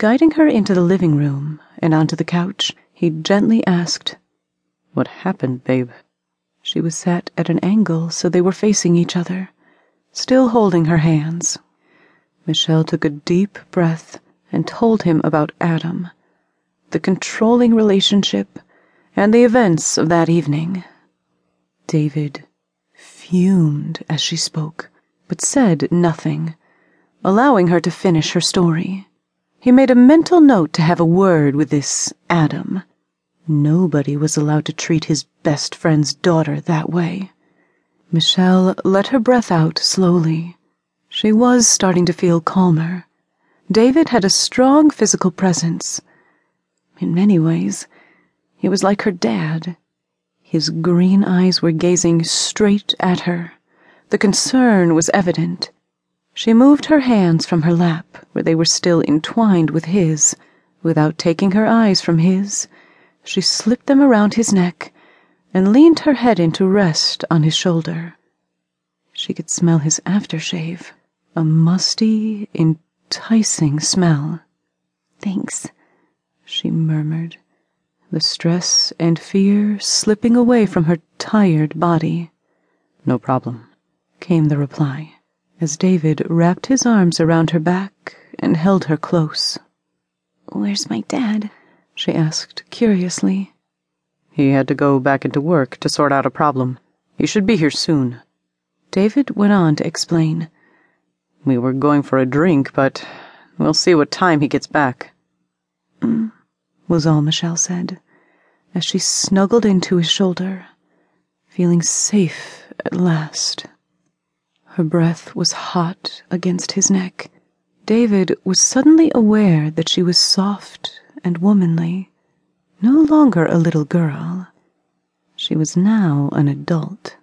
Guiding her into the living room and onto the couch, he gently asked, What happened, babe? She was sat at an angle so they were facing each other, still holding her hands. Michelle took a deep breath and told him about Adam, the controlling relationship, and the events of that evening. David fumed as she spoke, but said nothing, allowing her to finish her story. He made a mental note to have a word with this Adam. Nobody was allowed to treat his best friend's daughter that way. Michelle let her breath out slowly. She was starting to feel calmer. David had a strong physical presence. In many ways, he was like her dad. His green eyes were gazing straight at her. The concern was evident. She moved her hands from her lap, where they were still entwined with his. Without taking her eyes from his, she slipped them around his neck and leaned her head in to rest on his shoulder. She could smell his aftershave, a musty, enticing smell. Thanks, she murmured, the stress and fear slipping away from her tired body. No problem, came the reply, as David wrapped his arms around her back and held her close. Where's my dad? she asked curiously. He had to go back into work to sort out a problem. He should be here soon. David went on to explain. We were going for a drink, but we'll see what time he gets back. Mm, was all Michelle said, as she snuggled into his shoulder, feeling safe at last. Her breath was hot against his neck. David was suddenly aware that she was soft and womanly, no longer a little girl. She was now an adult.